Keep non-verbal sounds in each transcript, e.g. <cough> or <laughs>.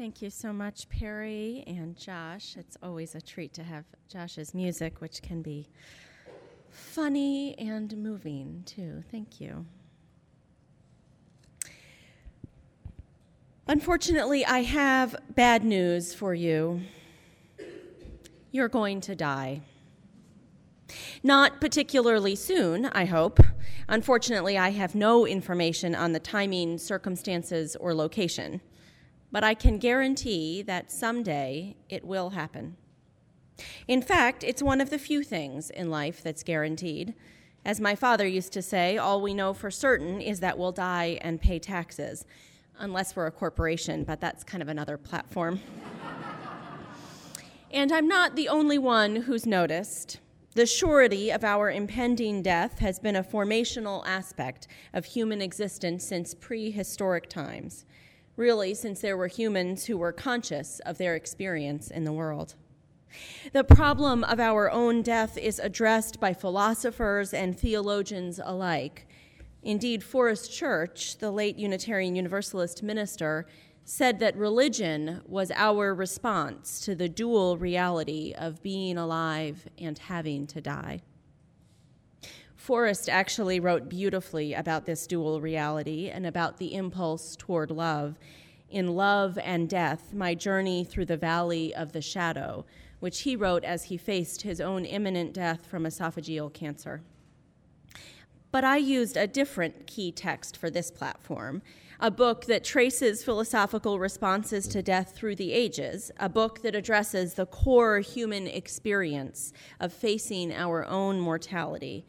Thank you so much, Perry and Josh. It's always a treat to have Josh's music, which can be funny and moving, too. Thank you. Unfortunately, I have bad news for you. You're going to die. Not particularly soon, I hope. Unfortunately, I have no information on the timing, circumstances, or location, but I can guarantee that someday it will happen. In fact, it's one of the few things in life that's guaranteed. As my father used to say, all we know for certain is that we'll die and pay taxes, unless we're a corporation, but that's kind of another platform. <laughs> and I'm not the only one who's noticed. The surety of our impending death has been a formational aspect of human existence since prehistoric times, really, since there were humans who were conscious of their experience in the world. The problem of our own death is addressed by philosophers and theologians alike. Indeed, Forrest Church, the late Unitarian Universalist minister, said that religion was our response to the dual reality of being alive and having to die. Forrest actually wrote beautifully about this dual reality and about the impulse toward love in Love and Death My Journey Through the Valley of the Shadow, which he wrote as he faced his own imminent death from esophageal cancer. But I used a different key text for this platform a book that traces philosophical responses to death through the ages, a book that addresses the core human experience of facing our own mortality,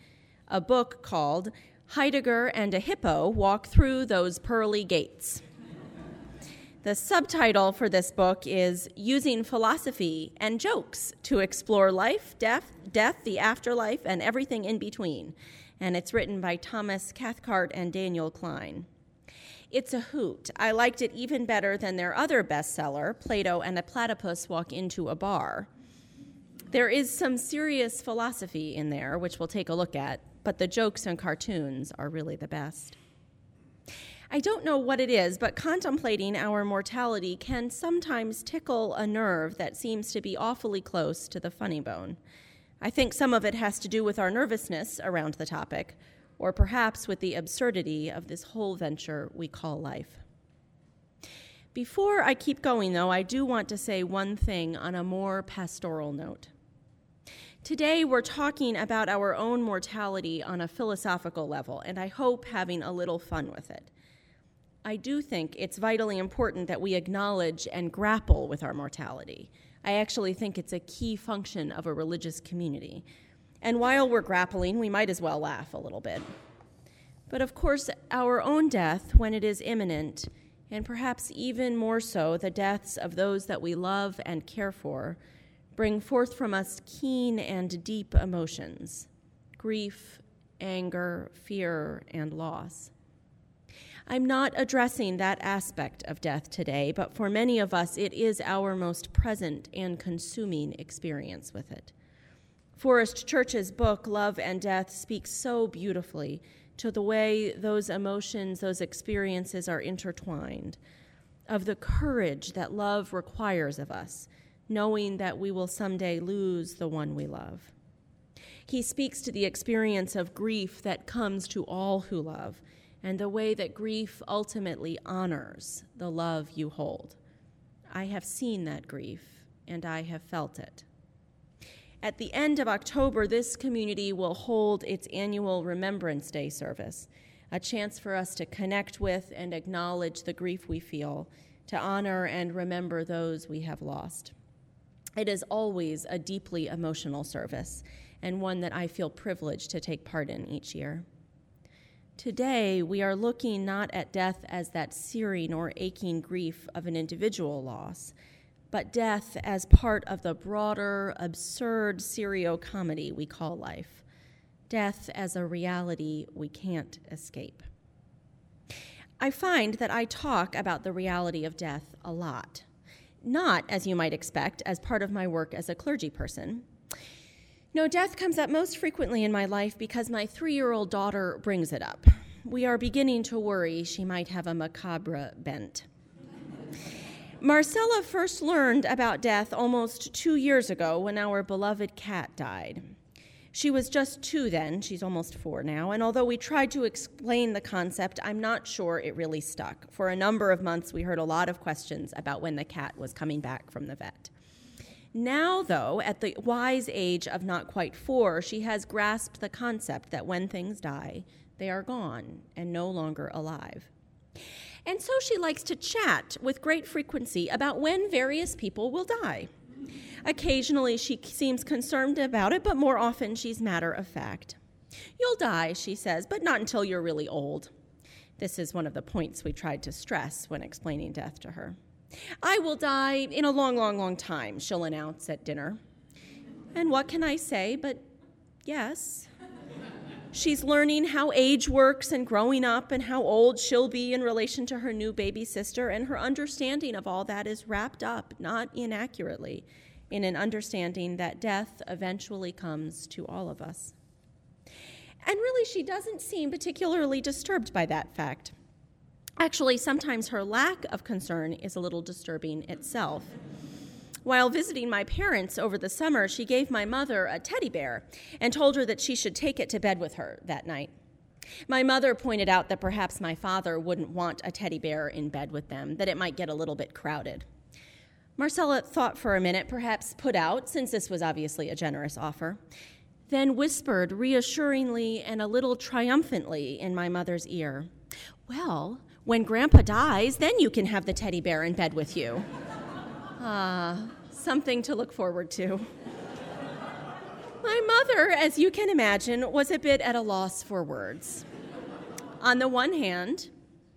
a book called Heidegger and a Hippo Walk Through Those Pearly Gates. The subtitle for this book is Using Philosophy and Jokes to Explore Life, Death, Death, the Afterlife, and Everything in Between. And it's written by Thomas Cathcart and Daniel Klein. It's a hoot. I liked it even better than their other bestseller, Plato and a Platypus Walk into a Bar. There is some serious philosophy in there, which we'll take a look at, but the jokes and cartoons are really the best. I don't know what it is, but contemplating our mortality can sometimes tickle a nerve that seems to be awfully close to the funny bone. I think some of it has to do with our nervousness around the topic, or perhaps with the absurdity of this whole venture we call life. Before I keep going, though, I do want to say one thing on a more pastoral note. Today, we're talking about our own mortality on a philosophical level, and I hope having a little fun with it. I do think it's vitally important that we acknowledge and grapple with our mortality. I actually think it's a key function of a religious community. And while we're grappling, we might as well laugh a little bit. But of course, our own death, when it is imminent, and perhaps even more so the deaths of those that we love and care for, bring forth from us keen and deep emotions grief, anger, fear, and loss. I'm not addressing that aspect of death today, but for many of us, it is our most present and consuming experience with it. Forrest Church's book, Love and Death, speaks so beautifully to the way those emotions, those experiences are intertwined, of the courage that love requires of us, knowing that we will someday lose the one we love. He speaks to the experience of grief that comes to all who love, and the way that grief ultimately honors the love you hold. I have seen that grief, and I have felt it. At the end of October, this community will hold its annual Remembrance Day service, a chance for us to connect with and acknowledge the grief we feel, to honor and remember those we have lost. It is always a deeply emotional service, and one that I feel privileged to take part in each year. Today, we are looking not at death as that searing or aching grief of an individual loss but death as part of the broader, absurd serio comedy we call life. Death as a reality we can't escape. I find that I talk about the reality of death a lot. Not, as you might expect, as part of my work as a clergy person. No, death comes up most frequently in my life because my three year old daughter brings it up. We are beginning to worry she might have a macabre bent. Marcella first learned about death almost two years ago when our beloved cat died. She was just two then, she's almost four now, and although we tried to explain the concept, I'm not sure it really stuck. For a number of months, we heard a lot of questions about when the cat was coming back from the vet. Now, though, at the wise age of not quite four, she has grasped the concept that when things die, they are gone and no longer alive. And so she likes to chat with great frequency about when various people will die. Occasionally, she seems concerned about it, but more often, she's matter of fact. You'll die, she says, but not until you're really old. This is one of the points we tried to stress when explaining death to her. I will die in a long, long, long time, she'll announce at dinner. And what can I say but yes? She's learning how age works and growing up and how old she'll be in relation to her new baby sister, and her understanding of all that is wrapped up, not inaccurately, in an understanding that death eventually comes to all of us. And really, she doesn't seem particularly disturbed by that fact. Actually, sometimes her lack of concern is a little disturbing itself. While visiting my parents over the summer, she gave my mother a teddy bear and told her that she should take it to bed with her that night. My mother pointed out that perhaps my father wouldn't want a teddy bear in bed with them, that it might get a little bit crowded. Marcella thought for a minute, perhaps put out, since this was obviously a generous offer, then whispered reassuringly and a little triumphantly in my mother's ear, Well, when Grandpa dies, then you can have the teddy bear in bed with you. Ah, something to look forward to. My mother, as you can imagine, was a bit at a loss for words. On the one hand,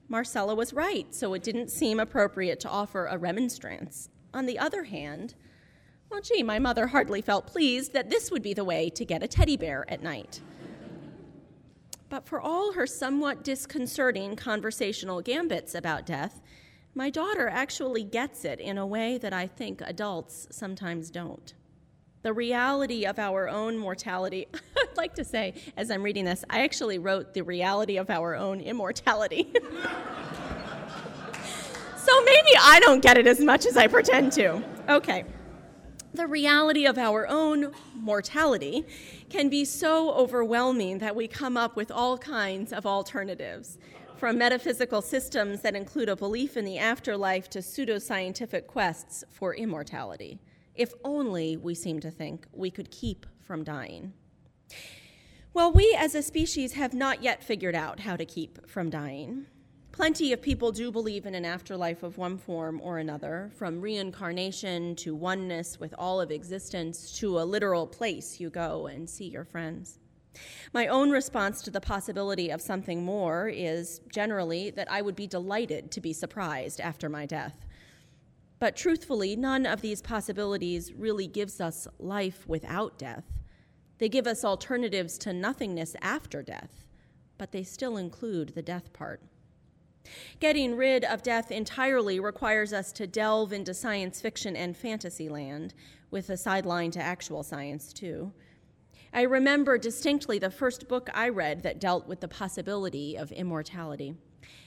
Marcella was right, so it didn't seem appropriate to offer a remonstrance. On the other hand, well, gee, my mother hardly felt pleased that this would be the way to get a teddy bear at night. But for all her somewhat disconcerting conversational gambits about death, my daughter actually gets it in a way that I think adults sometimes don't. The reality of our own mortality. <laughs> I'd like to say, as I'm reading this, I actually wrote the reality of our own immortality. <laughs> So maybe I don't get it as much as I pretend to. Okay. The reality of our own mortality can be so overwhelming that we come up with all kinds of alternatives, from metaphysical systems that include a belief in the afterlife to pseudoscientific quests for immortality. If only, we seem to think, we could keep from dying. Well, we as a species have not yet figured out how to keep from dying. Plenty of people do believe in an afterlife of one form or another, from reincarnation to oneness with all of existence to a literal place you go and see your friends. My own response to the possibility of something more is generally that I would be delighted to be surprised after my death. But truthfully, none of these possibilities really gives us life without death. They give us alternatives to nothingness after death, but they still include the death part. Getting rid of death entirely requires us to delve into science fiction and fantasy land, with a sideline to actual science, too. I remember distinctly the first book I read that dealt with the possibility of immortality.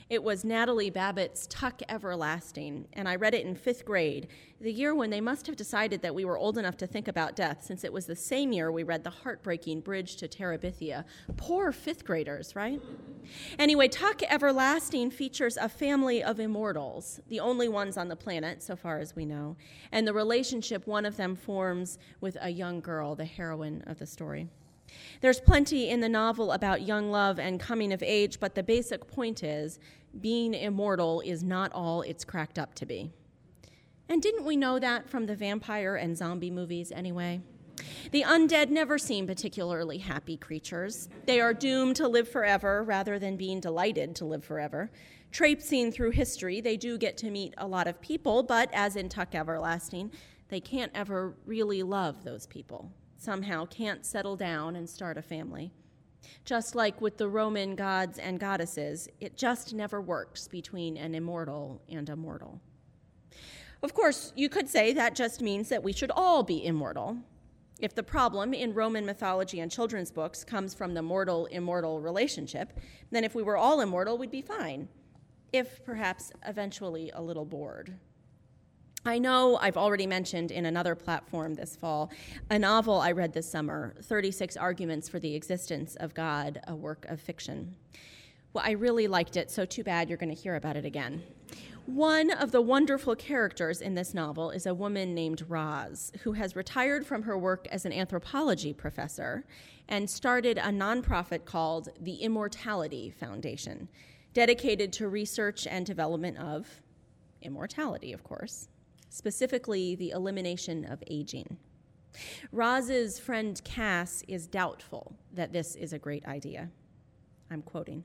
It was Natalie Babbitt's Tuck Everlasting, and I read it in fifth grade, the year when they must have decided that we were old enough to think about death, since it was the same year we read the heartbreaking Bridge to Terabithia. Poor fifth graders, right? Anyway, Tuck Everlasting features a family of immortals, the only ones on the planet, so far as we know, and the relationship one of them forms with a young girl, the heroine of the story. There's plenty in the novel about young love and coming of age, but the basic point is being immortal is not all it's cracked up to be. And didn't we know that from the vampire and zombie movies anyway? The undead never seem particularly happy creatures. They are doomed to live forever rather than being delighted to live forever. Traipsing through history, they do get to meet a lot of people, but as in Tuck Everlasting, they can't ever really love those people somehow can't settle down and start a family. Just like with the Roman gods and goddesses, it just never works between an immortal and a mortal. Of course, you could say that just means that we should all be immortal. If the problem in Roman mythology and children's books comes from the mortal immortal relationship, then if we were all immortal, we'd be fine, if perhaps eventually a little bored. I know I've already mentioned in another platform this fall a novel I read this summer, 36 Arguments for the Existence of God, a work of fiction. Well, I really liked it, so too bad you're going to hear about it again. One of the wonderful characters in this novel is a woman named Roz, who has retired from her work as an anthropology professor and started a nonprofit called the Immortality Foundation, dedicated to research and development of immortality, of course specifically the elimination of aging. Roz's friend Cass is doubtful that this is a great idea. I'm quoting.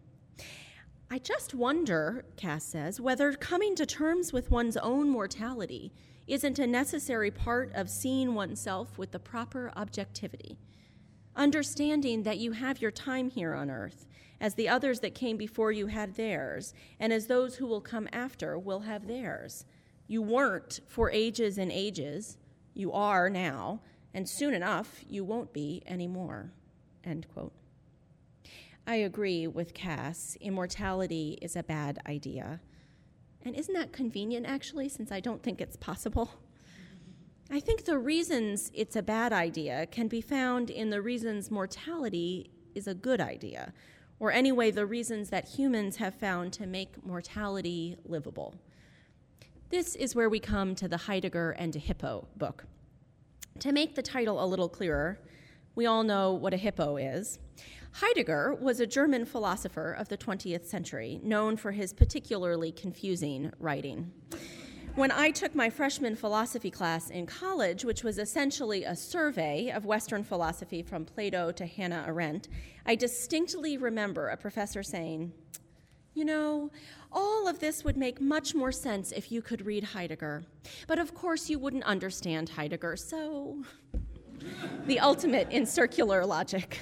I just wonder, Cass says, whether coming to terms with one's own mortality isn't a necessary part of seeing oneself with the proper objectivity. Understanding that you have your time here on earth, as the others that came before you had theirs, and as those who will come after will have theirs you weren't for ages and ages. You are now, and soon enough you won't be anymore. End quote. I agree with Cass. Immortality is a bad idea. And isn't that convenient, actually, since I don't think it's possible? I think the reasons it's a bad idea can be found in the reasons mortality is a good idea, or anyway, the reasons that humans have found to make mortality livable. This is where we come to the Heidegger and Hippo book. To make the title a little clearer, we all know what a hippo is. Heidegger was a German philosopher of the 20th century, known for his particularly confusing writing. When I took my freshman philosophy class in college, which was essentially a survey of Western philosophy from Plato to Hannah Arendt, I distinctly remember a professor saying, You know, all of this would make much more sense if you could read Heidegger. But of course, you wouldn't understand Heidegger, so <laughs> the ultimate in circular logic.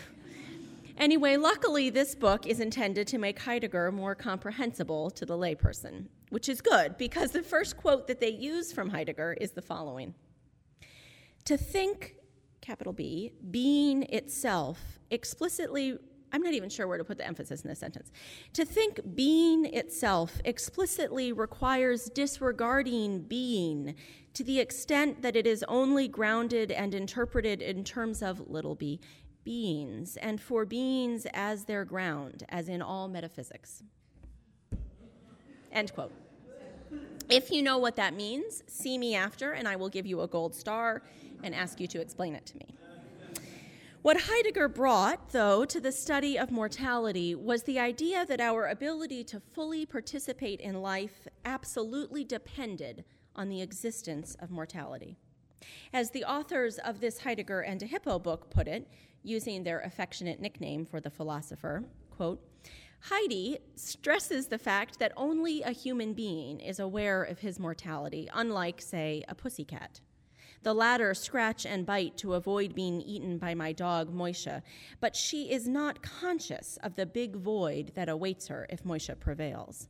Anyway, luckily, this book is intended to make Heidegger more comprehensible to the layperson, which is good because the first quote that they use from Heidegger is the following To think, capital B, being itself explicitly I'm not even sure where to put the emphasis in this sentence. To think being itself explicitly requires disregarding being to the extent that it is only grounded and interpreted in terms of little b, beings, and for beings as their ground, as in all metaphysics. End quote. If you know what that means, see me after, and I will give you a gold star and ask you to explain it to me. What Heidegger brought, though, to the study of mortality was the idea that our ability to fully participate in life absolutely depended on the existence of mortality. As the authors of this Heidegger and a Hippo book put it, using their affectionate nickname for the philosopher, quote, Heidi stresses the fact that only a human being is aware of his mortality, unlike, say, a pussycat. The latter scratch and bite to avoid being eaten by my dog, Moisha, but she is not conscious of the big void that awaits her if Moisha prevails.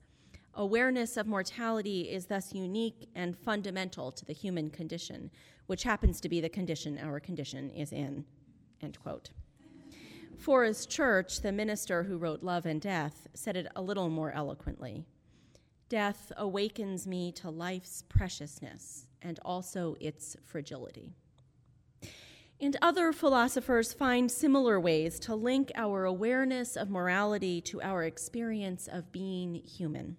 Awareness of mortality is thus unique and fundamental to the human condition, which happens to be the condition our condition is in. End quote. Forrest Church, the minister who wrote Love and Death, said it a little more eloquently. Death awakens me to life's preciousness and also its fragility. And other philosophers find similar ways to link our awareness of morality to our experience of being human.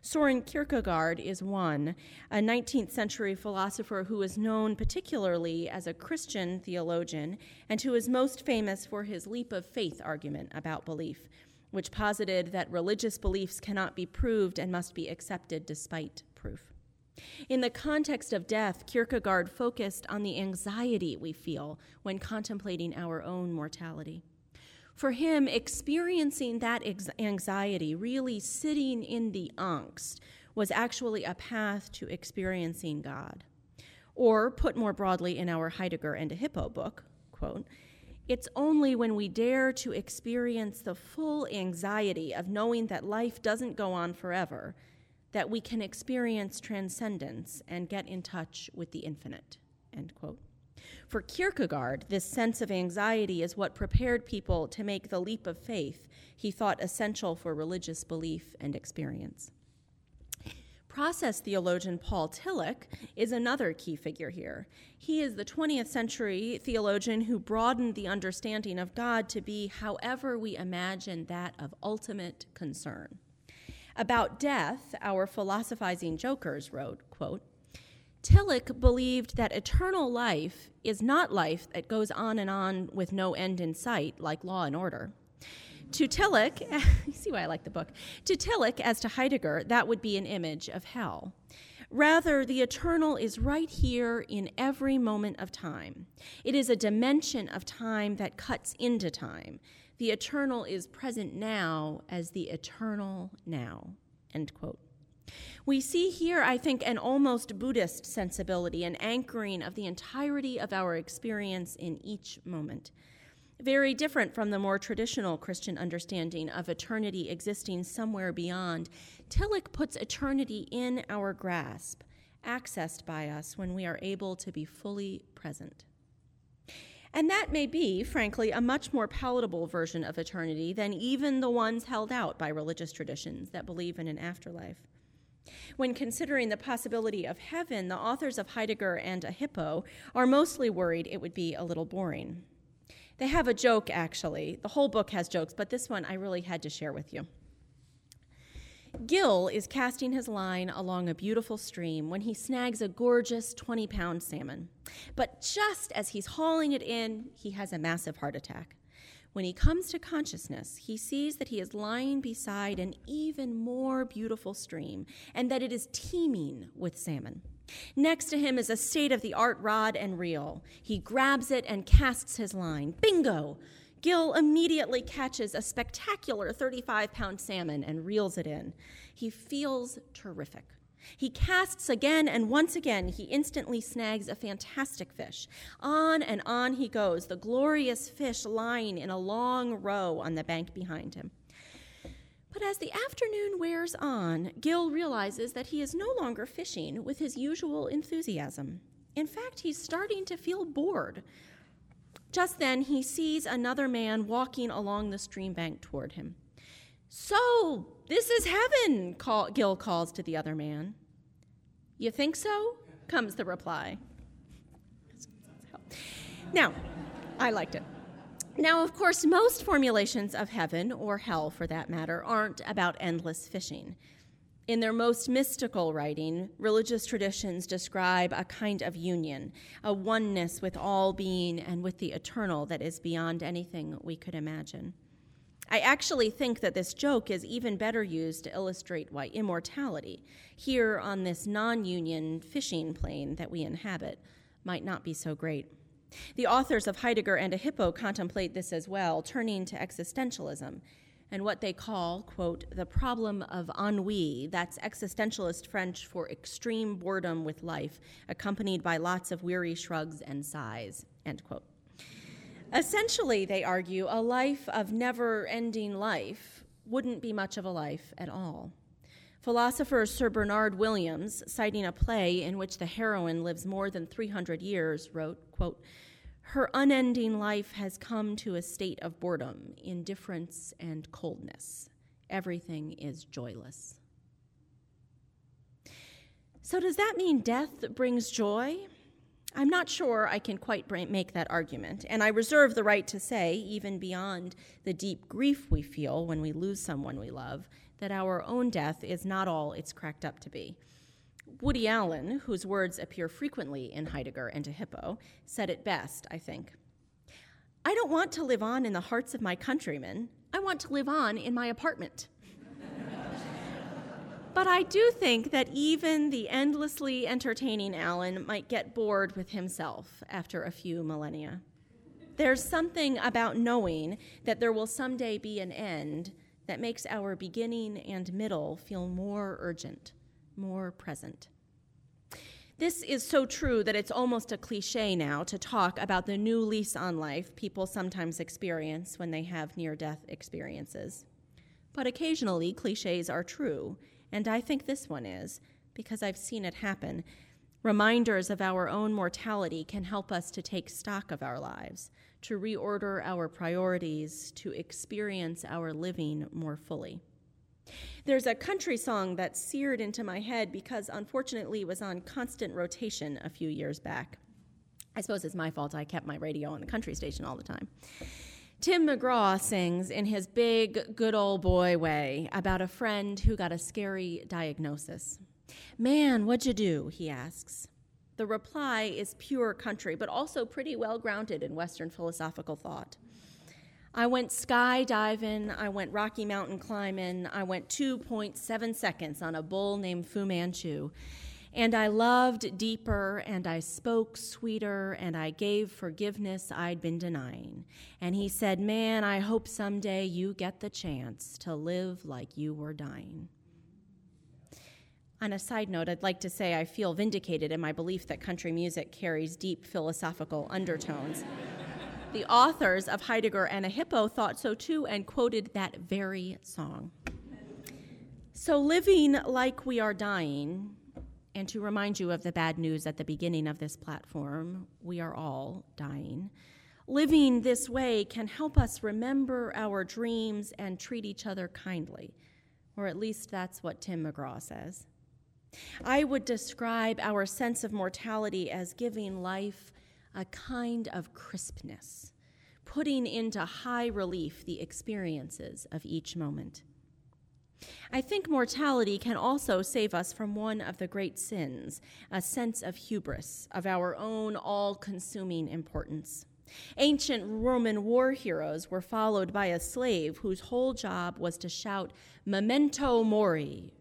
Soren Kierkegaard is one, a 19th century philosopher who is known particularly as a Christian theologian and who is most famous for his leap of faith argument about belief, which posited that religious beliefs cannot be proved and must be accepted despite proof. In the context of death, Kierkegaard focused on the anxiety we feel when contemplating our own mortality. For him, experiencing that anxiety, really sitting in the angst, was actually a path to experiencing God. Or, put more broadly in our Heidegger and a Hippo book, quote, it's only when we dare to experience the full anxiety of knowing that life doesn't go on forever that we can experience transcendence and get in touch with the infinite. End quote. For Kierkegaard, this sense of anxiety is what prepared people to make the leap of faith he thought essential for religious belief and experience. Process theologian Paul Tillich is another key figure here. He is the 20th century theologian who broadened the understanding of God to be however we imagine that of ultimate concern. About death, our philosophizing jokers wrote, quote, Tillich believed that eternal life is not life that goes on and on with no end in sight, like law and order. To Tillich, <laughs> you see why I like the book. To Tillich, as to Heidegger, that would be an image of hell. Rather, the eternal is right here in every moment of time. It is a dimension of time that cuts into time. The eternal is present now as the eternal now. End quote. We see here, I think, an almost Buddhist sensibility, an anchoring of the entirety of our experience in each moment very different from the more traditional Christian understanding of eternity existing somewhere beyond. Tillich puts eternity in our grasp, accessed by us when we are able to be fully present. And that may be, frankly, a much more palatable version of eternity than even the ones held out by religious traditions that believe in an afterlife. When considering the possibility of heaven, the authors of Heidegger and a Hippo are mostly worried it would be a little boring. They have a joke, actually. The whole book has jokes, but this one I really had to share with you. Gil is casting his line along a beautiful stream when he snags a gorgeous 20 pound salmon. But just as he's hauling it in, he has a massive heart attack. When he comes to consciousness, he sees that he is lying beside an even more beautiful stream and that it is teeming with salmon. Next to him is a state of the art rod and reel. He grabs it and casts his line. Bingo! Gil immediately catches a spectacular 35 pound salmon and reels it in. He feels terrific. He casts again, and once again, he instantly snags a fantastic fish. On and on he goes, the glorious fish lying in a long row on the bank behind him. But as the afternoon wears on, Gil realizes that he is no longer fishing with his usual enthusiasm. In fact, he's starting to feel bored. Just then, he sees another man walking along the stream bank toward him. So, this is heaven, call, Gil calls to the other man. You think so? comes the reply. Now, I liked it. Now, of course, most formulations of heaven, or hell for that matter, aren't about endless fishing. In their most mystical writing, religious traditions describe a kind of union, a oneness with all being and with the eternal that is beyond anything we could imagine. I actually think that this joke is even better used to illustrate why immortality, here on this non union fishing plane that we inhabit, might not be so great. The authors of Heidegger and a Hippo contemplate this as well, turning to existentialism and what they call, quote, the problem of ennui. That's existentialist French for extreme boredom with life, accompanied by lots of weary shrugs and sighs, end quote. Essentially, they argue, a life of never ending life wouldn't be much of a life at all. Philosopher Sir Bernard Williams, citing a play in which the heroine lives more than 300 years, wrote, quote, Her unending life has come to a state of boredom, indifference, and coldness. Everything is joyless. So, does that mean death brings joy? I'm not sure I can quite make that argument, and I reserve the right to say, even beyond the deep grief we feel when we lose someone we love, that our own death is not all it's cracked up to be. Woody Allen, whose words appear frequently in Heidegger and a Hippo, said it best, I think. I don't want to live on in the hearts of my countrymen. I want to live on in my apartment. <laughs> But I do think that even the endlessly entertaining Allen might get bored with himself after a few millennia. There's something about knowing that there will someday be an end that makes our beginning and middle feel more urgent, more present. This is so true that it's almost a cliche now to talk about the new lease on life people sometimes experience when they have near death experiences. But occasionally, cliches are true, and I think this one is, because I've seen it happen. Reminders of our own mortality can help us to take stock of our lives, to reorder our priorities, to experience our living more fully. There's a country song that seared into my head because unfortunately it was on constant rotation a few years back. I suppose it's my fault I kept my radio on the country station all the time. Tim McGraw sings in his big, good old boy way about a friend who got a scary diagnosis. Man, what'd you do? he asks. The reply is pure country, but also pretty well grounded in Western philosophical thought. I went skydiving, I went Rocky Mountain climbing, I went 2.7 seconds on a bull named Fu Manchu. And I loved deeper, and I spoke sweeter, and I gave forgiveness I'd been denying. And he said, Man, I hope someday you get the chance to live like you were dying. On a side note, I'd like to say I feel vindicated in my belief that country music carries deep philosophical undertones. The authors of Heidegger and a Hippo thought so too and quoted that very song. So, living like we are dying, and to remind you of the bad news at the beginning of this platform, we are all dying. Living this way can help us remember our dreams and treat each other kindly, or at least that's what Tim McGraw says. I would describe our sense of mortality as giving life a kind of crispness, putting into high relief the experiences of each moment. I think mortality can also save us from one of the great sins, a sense of hubris, of our own all consuming importance. Ancient Roman war heroes were followed by a slave whose whole job was to shout, Memento Mori,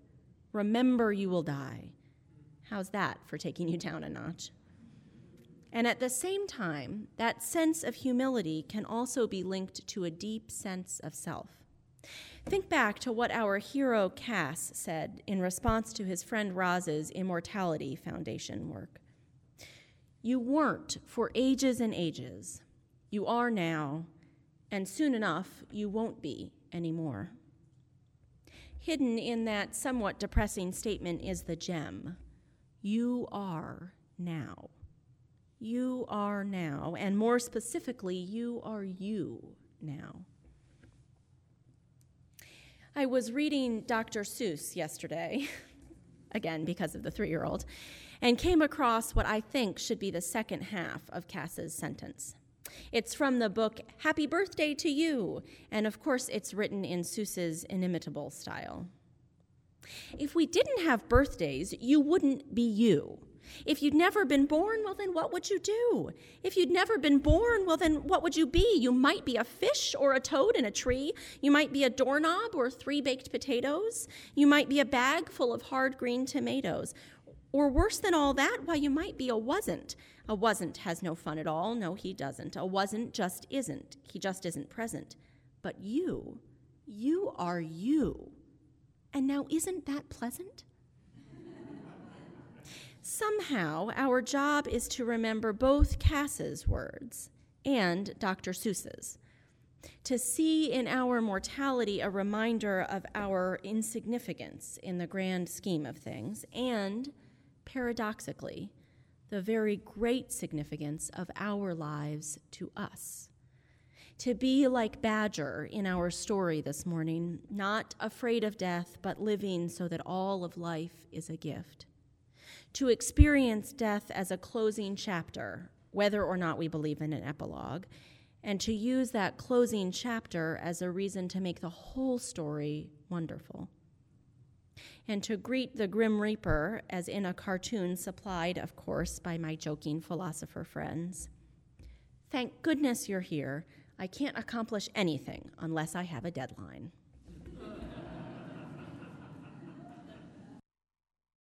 Remember, you will die. How's that for taking you down a notch? And at the same time, that sense of humility can also be linked to a deep sense of self. Think back to what our hero Cass said in response to his friend Roz's Immortality Foundation work. You weren't for ages and ages. You are now, and soon enough, you won't be anymore. Hidden in that somewhat depressing statement is the gem You are now. You are now, and more specifically, you are you now. I was reading Dr. Seuss yesterday, <laughs> again because of the three year old, and came across what I think should be the second half of Cass's sentence. It's from the book Happy Birthday to You, and of course, it's written in Seuss's inimitable style. If we didn't have birthdays, you wouldn't be you. If you'd never been born, well, then what would you do? If you'd never been born, well, then what would you be? You might be a fish or a toad in a tree. You might be a doorknob or three baked potatoes. You might be a bag full of hard green tomatoes. Or worse than all that, why, you might be a wasn't. A wasn't has no fun at all. No, he doesn't. A wasn't just isn't. He just isn't present. But you, you are you. And now, isn't that pleasant? Somehow, our job is to remember both Cass's words and Dr. Seuss's. To see in our mortality a reminder of our insignificance in the grand scheme of things, and paradoxically, the very great significance of our lives to us. To be like Badger in our story this morning, not afraid of death, but living so that all of life is a gift. To experience death as a closing chapter, whether or not we believe in an epilogue, and to use that closing chapter as a reason to make the whole story wonderful and to greet the Grim Reaper as in a cartoon supplied, of course, by my joking philosopher friends. Thank goodness you're here. I can't accomplish anything unless I have a deadline.